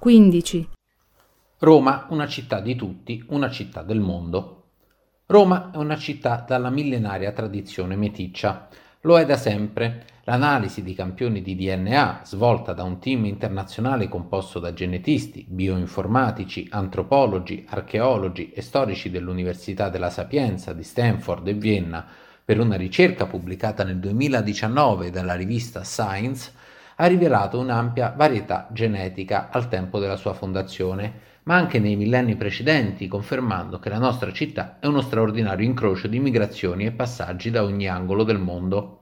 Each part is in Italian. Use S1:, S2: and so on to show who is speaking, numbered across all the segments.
S1: 15.
S2: Roma, una città di tutti, una città del mondo. Roma è una città dalla millenaria tradizione meticcia. Lo è da sempre. L'analisi di campioni di DNA, svolta da un team internazionale composto da genetisti, bioinformatici, antropologi, archeologi e storici dell'Università della Sapienza di Stanford e Vienna, per una ricerca pubblicata nel 2019 dalla rivista Science, ha rivelato un'ampia varietà genetica al tempo della sua fondazione, ma anche nei millenni precedenti, confermando che la nostra città è uno straordinario incrocio di migrazioni e passaggi da ogni angolo del mondo.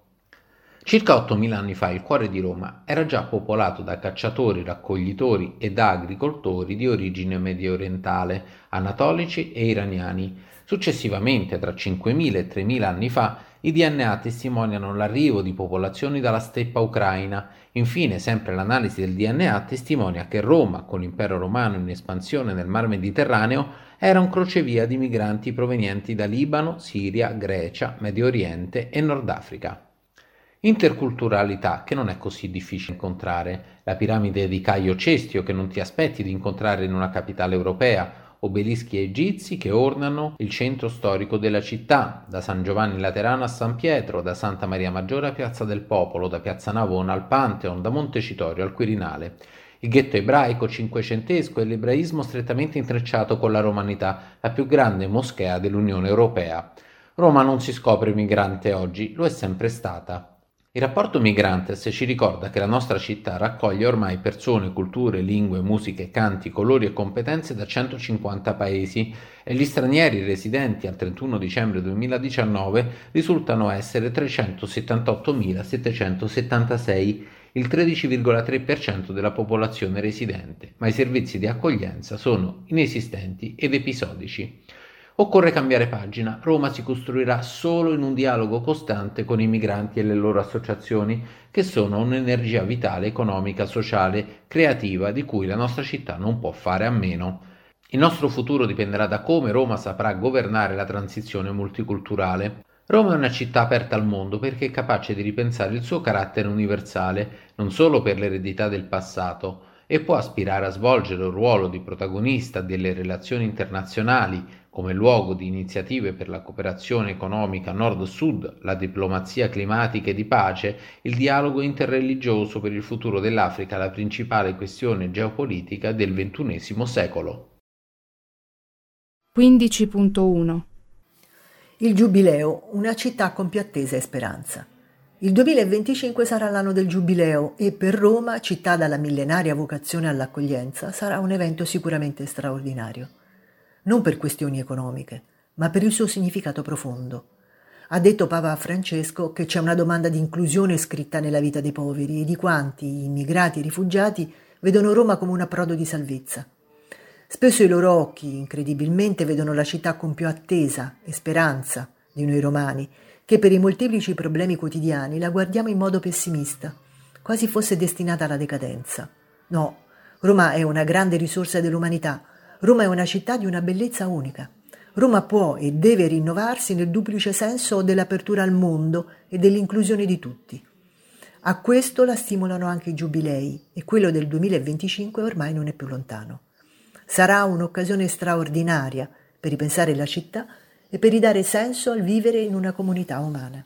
S2: Circa 8.000 anni fa il cuore di Roma era già popolato da cacciatori, raccoglitori e da agricoltori di origine mediorientale, anatolici e iraniani. Successivamente, tra 5.000 e 3.000 anni fa, i DNA testimoniano l'arrivo di popolazioni dalla steppa ucraina. Infine, sempre l'analisi del DNA testimonia che Roma, con l'impero romano in espansione nel mar Mediterraneo, era un crocevia di migranti provenienti da Libano, Siria, Grecia, Medio Oriente e Nord Africa. Interculturalità che non è così difficile incontrare, la piramide di Caio Cestio che non ti aspetti di incontrare in una capitale europea, obelischi egizi che ornano il centro storico della città, da San Giovanni Laterano a San Pietro, da Santa Maria Maggiore a Piazza del Popolo, da Piazza Navona al Pantheon, da Montecitorio al Quirinale. Il ghetto ebraico cinquecentesco e l'ebraismo strettamente intrecciato con la romanità, la più grande moschea dell'Unione Europea. Roma non si scopre migrante oggi, lo è sempre stata. Il rapporto Migrantes ci ricorda che la nostra città raccoglie ormai persone, culture, lingue, musiche, canti, colori e competenze da 150 paesi e gli stranieri residenti al 31 dicembre 2019 risultano essere 378.776, il 13,3% della popolazione residente, ma i servizi di accoglienza sono inesistenti ed episodici. Occorre cambiare pagina. Roma si costruirà solo in un dialogo costante con i migranti e le loro associazioni, che sono un'energia vitale, economica, sociale, creativa, di cui la nostra città non può fare a meno. Il nostro futuro dipenderà da come Roma saprà governare la transizione multiculturale. Roma è una città aperta al mondo perché è capace di ripensare il suo carattere universale, non solo per l'eredità del passato, e può aspirare a svolgere un ruolo di protagonista delle relazioni internazionali come luogo di iniziative per la cooperazione economica nord-sud, la diplomazia climatica e di pace, il dialogo interreligioso per il futuro dell'Africa, la principale questione geopolitica del XXI secolo.
S1: 15.1
S3: Il Giubileo, una città con più attesa e speranza. Il 2025 sarà l'anno del Giubileo e per Roma, città dalla millenaria vocazione all'accoglienza, sarà un evento sicuramente straordinario. Non per questioni economiche, ma per il suo significato profondo. Ha detto Papa Francesco che c'è una domanda di inclusione scritta nella vita dei poveri e di quanti, immigrati e rifugiati, vedono Roma come un approdo di salvezza. Spesso i loro occhi, incredibilmente, vedono la città con più attesa e speranza di noi romani che per i molteplici problemi quotidiani la guardiamo in modo pessimista, quasi fosse destinata alla decadenza. No, Roma è una grande risorsa dell'umanità, Roma è una città di una bellezza unica. Roma può e deve rinnovarsi nel duplice senso dell'apertura al mondo e dell'inclusione di tutti. A questo la stimolano anche i giubilei e quello del 2025 ormai non è più lontano. Sarà un'occasione straordinaria per ripensare la città e per ridare senso al vivere in una comunità umana.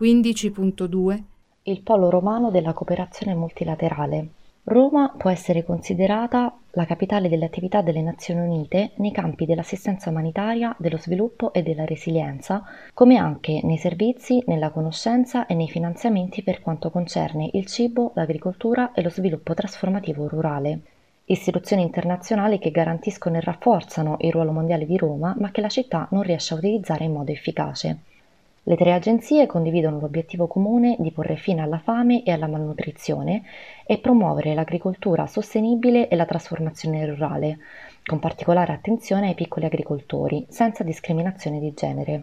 S1: 15.2
S4: Il polo romano della cooperazione multilaterale. Roma può essere considerata la capitale delle attività delle Nazioni Unite nei campi dell'assistenza umanitaria, dello sviluppo e della resilienza, come anche nei servizi, nella conoscenza e nei finanziamenti per quanto concerne il cibo, l'agricoltura e lo sviluppo trasformativo rurale istituzioni internazionali che garantiscono e rafforzano il ruolo mondiale di Roma, ma che la città non riesce a utilizzare in modo efficace. Le tre agenzie condividono l'obiettivo comune di porre fine alla fame e alla malnutrizione e promuovere l'agricoltura sostenibile e la trasformazione rurale, con particolare attenzione ai piccoli agricoltori, senza discriminazione di genere.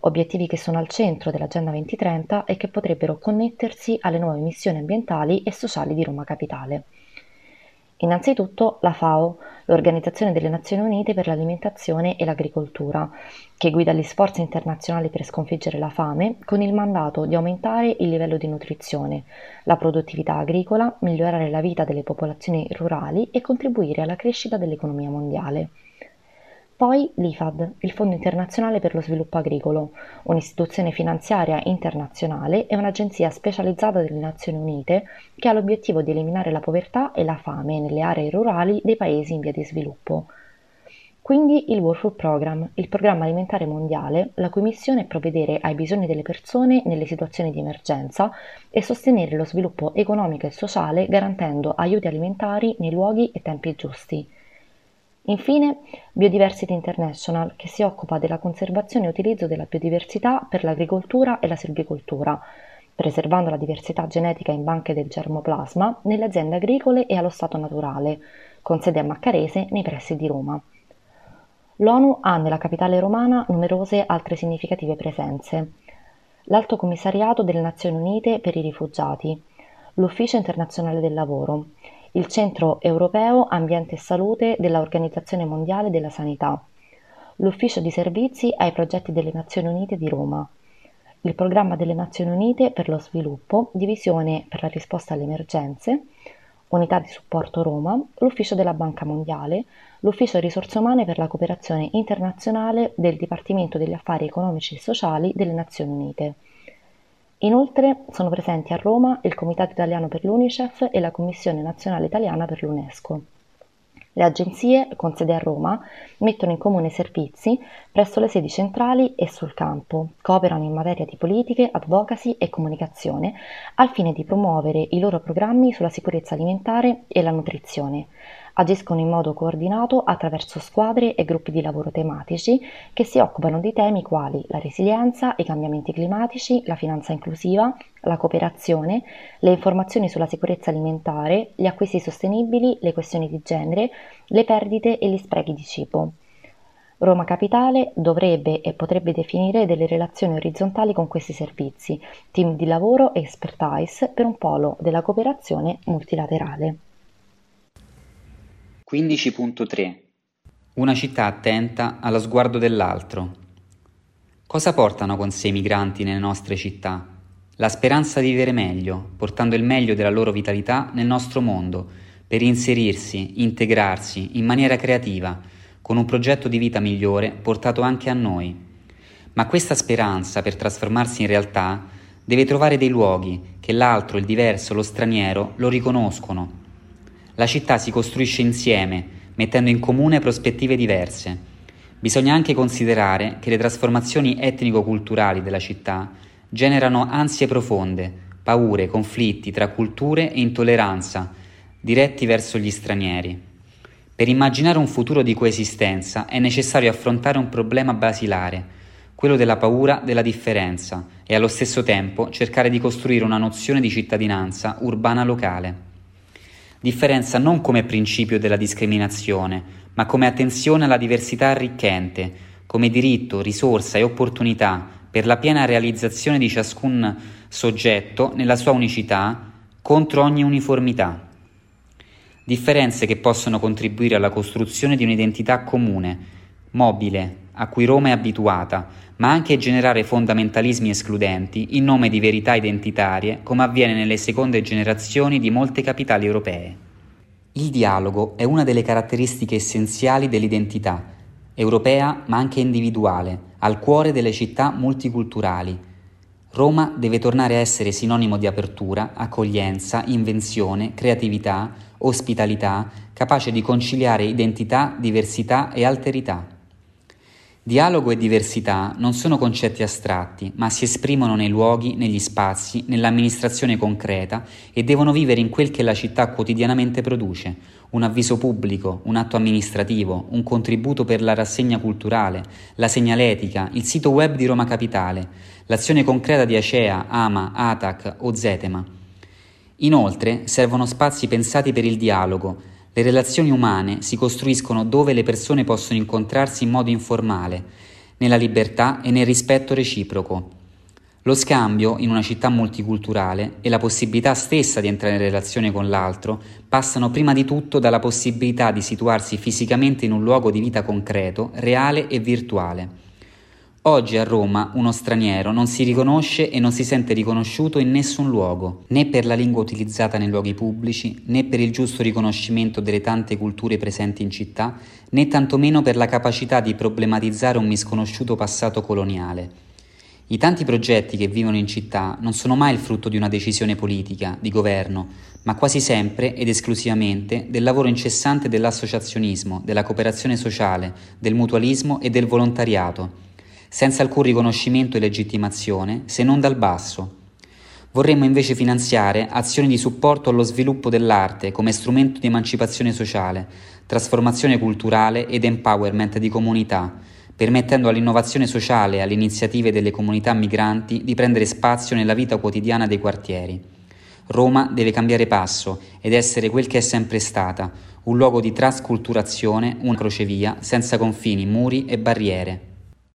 S4: Obiettivi che sono al centro dell'Agenda 2030 e che potrebbero connettersi alle nuove missioni ambientali e sociali di Roma Capitale. Innanzitutto la FAO, l'Organizzazione delle Nazioni Unite per l'Alimentazione e l'Agricoltura, che guida gli sforzi internazionali per sconfiggere la fame con il mandato di aumentare il livello di nutrizione, la produttività agricola, migliorare la vita delle popolazioni rurali e contribuire alla crescita dell'economia mondiale. Poi l'IFAD, il Fondo internazionale per lo sviluppo agricolo, un'istituzione finanziaria internazionale e un'agenzia specializzata delle Nazioni Unite che ha l'obiettivo di eliminare la povertà e la fame nelle aree rurali dei paesi in via di sviluppo. Quindi il World Food Program, il programma alimentare mondiale, la cui missione è provvedere ai bisogni delle persone nelle situazioni di emergenza e sostenere lo sviluppo economico e sociale garantendo aiuti alimentari nei luoghi e tempi giusti. Infine, Biodiversity International, che si occupa della conservazione e utilizzo della biodiversità per l'agricoltura e la silvicoltura, preservando la diversità genetica in banche del germoplasma nelle aziende agricole e allo stato naturale, con sede a Maccarese nei pressi di Roma. L'ONU ha nella capitale romana numerose altre significative presenze. L'Alto Commissariato delle Nazioni Unite per i rifugiati, l'Ufficio internazionale del lavoro, il Centro europeo Ambiente e Salute della Organizzazione Mondiale della Sanità, l'Ufficio di Servizi ai Progetti delle Nazioni Unite di Roma, il Programma delle Nazioni Unite per lo Sviluppo, Divisione per la risposta alle emergenze, Unità di Supporto Roma, l'Ufficio della Banca Mondiale, l'Ufficio Risorse Umane per la Cooperazione Internazionale del Dipartimento degli Affari Economici e Sociali delle Nazioni Unite. Inoltre sono presenti a Roma il Comitato Italiano per l'Unicef e la Commissione Nazionale Italiana per l'UNESCO. Le agenzie, con sede a Roma, mettono in comune servizi presso le sedi centrali e sul campo, cooperano in materia di politiche, advocacy e comunicazione al fine di promuovere i loro programmi sulla sicurezza alimentare e la nutrizione, Agiscono in modo coordinato attraverso squadre e gruppi di lavoro tematici che si occupano di temi quali la resilienza, i cambiamenti climatici, la finanza inclusiva, la cooperazione, le informazioni sulla sicurezza alimentare, gli acquisti sostenibili, le questioni di genere, le perdite e gli sprechi di cibo. Roma Capitale dovrebbe e potrebbe definire delle relazioni orizzontali con questi servizi, team di lavoro e expertise per un polo della cooperazione multilaterale.
S5: 15.3 Una città attenta allo sguardo dell'altro. Cosa portano con sé i migranti nelle nostre città? La speranza di vivere meglio, portando il meglio della loro vitalità nel nostro mondo, per inserirsi, integrarsi in maniera creativa, con un progetto di vita migliore portato anche a noi. Ma questa speranza, per trasformarsi in realtà, deve trovare dei luoghi che l'altro, il diverso, lo straniero lo riconoscono, la città si costruisce insieme, mettendo in comune prospettive diverse. Bisogna anche considerare che le trasformazioni etnico-culturali della città generano ansie profonde, paure, conflitti tra culture e intolleranza, diretti verso gli stranieri. Per immaginare un futuro di coesistenza è necessario affrontare un problema basilare, quello della paura della differenza, e allo stesso tempo cercare di costruire una nozione di cittadinanza urbana locale. Differenza non come principio della discriminazione, ma come attenzione alla diversità arricchente, come diritto, risorsa e opportunità per la piena realizzazione di ciascun soggetto nella sua unicità contro ogni uniformità. Differenze che possono contribuire alla costruzione di un'identità comune, mobile, a cui Roma è abituata, ma anche generare fondamentalismi escludenti in nome di verità identitarie, come avviene nelle seconde generazioni di molte capitali europee. Il dialogo è una delle caratteristiche essenziali dell'identità, europea ma anche individuale, al cuore delle città multiculturali. Roma deve tornare a essere sinonimo di apertura, accoglienza, invenzione, creatività, ospitalità, capace di conciliare identità, diversità e alterità. Dialogo e diversità non sono concetti astratti, ma si esprimono nei luoghi, negli spazi, nell'amministrazione concreta e devono vivere in quel che la città quotidianamente produce, un avviso pubblico, un atto amministrativo, un contributo per la rassegna culturale, la segnaletica, il sito web di Roma Capitale, l'azione concreta di Acea, Ama, Atac o Zetema. Inoltre servono spazi pensati per il dialogo, le relazioni umane si costruiscono dove le persone possono incontrarsi in modo informale, nella libertà e nel rispetto reciproco. Lo scambio in una città multiculturale e la possibilità stessa di entrare in relazione con l'altro passano prima di tutto dalla possibilità di situarsi fisicamente in un luogo di vita concreto, reale e virtuale. Oggi a Roma uno straniero non si riconosce e non si sente riconosciuto in nessun luogo, né per la lingua utilizzata nei luoghi pubblici, né per il giusto riconoscimento delle tante culture presenti in città, né tantomeno per la capacità di problematizzare un misconosciuto passato coloniale. I tanti progetti che vivono in città non sono mai il frutto di una decisione politica, di governo, ma quasi sempre ed esclusivamente del lavoro incessante dell'associazionismo, della cooperazione sociale, del mutualismo e del volontariato, senza alcun riconoscimento e legittimazione se non dal basso. Vorremmo invece finanziare azioni di supporto allo sviluppo dell'arte come strumento di emancipazione sociale, trasformazione culturale ed empowerment di comunità, permettendo all'innovazione sociale e alle iniziative delle comunità migranti di prendere spazio nella vita quotidiana dei quartieri. Roma deve cambiare passo ed essere quel che è sempre stata, un luogo di trasculturazione, una crocevia senza confini, muri e barriere.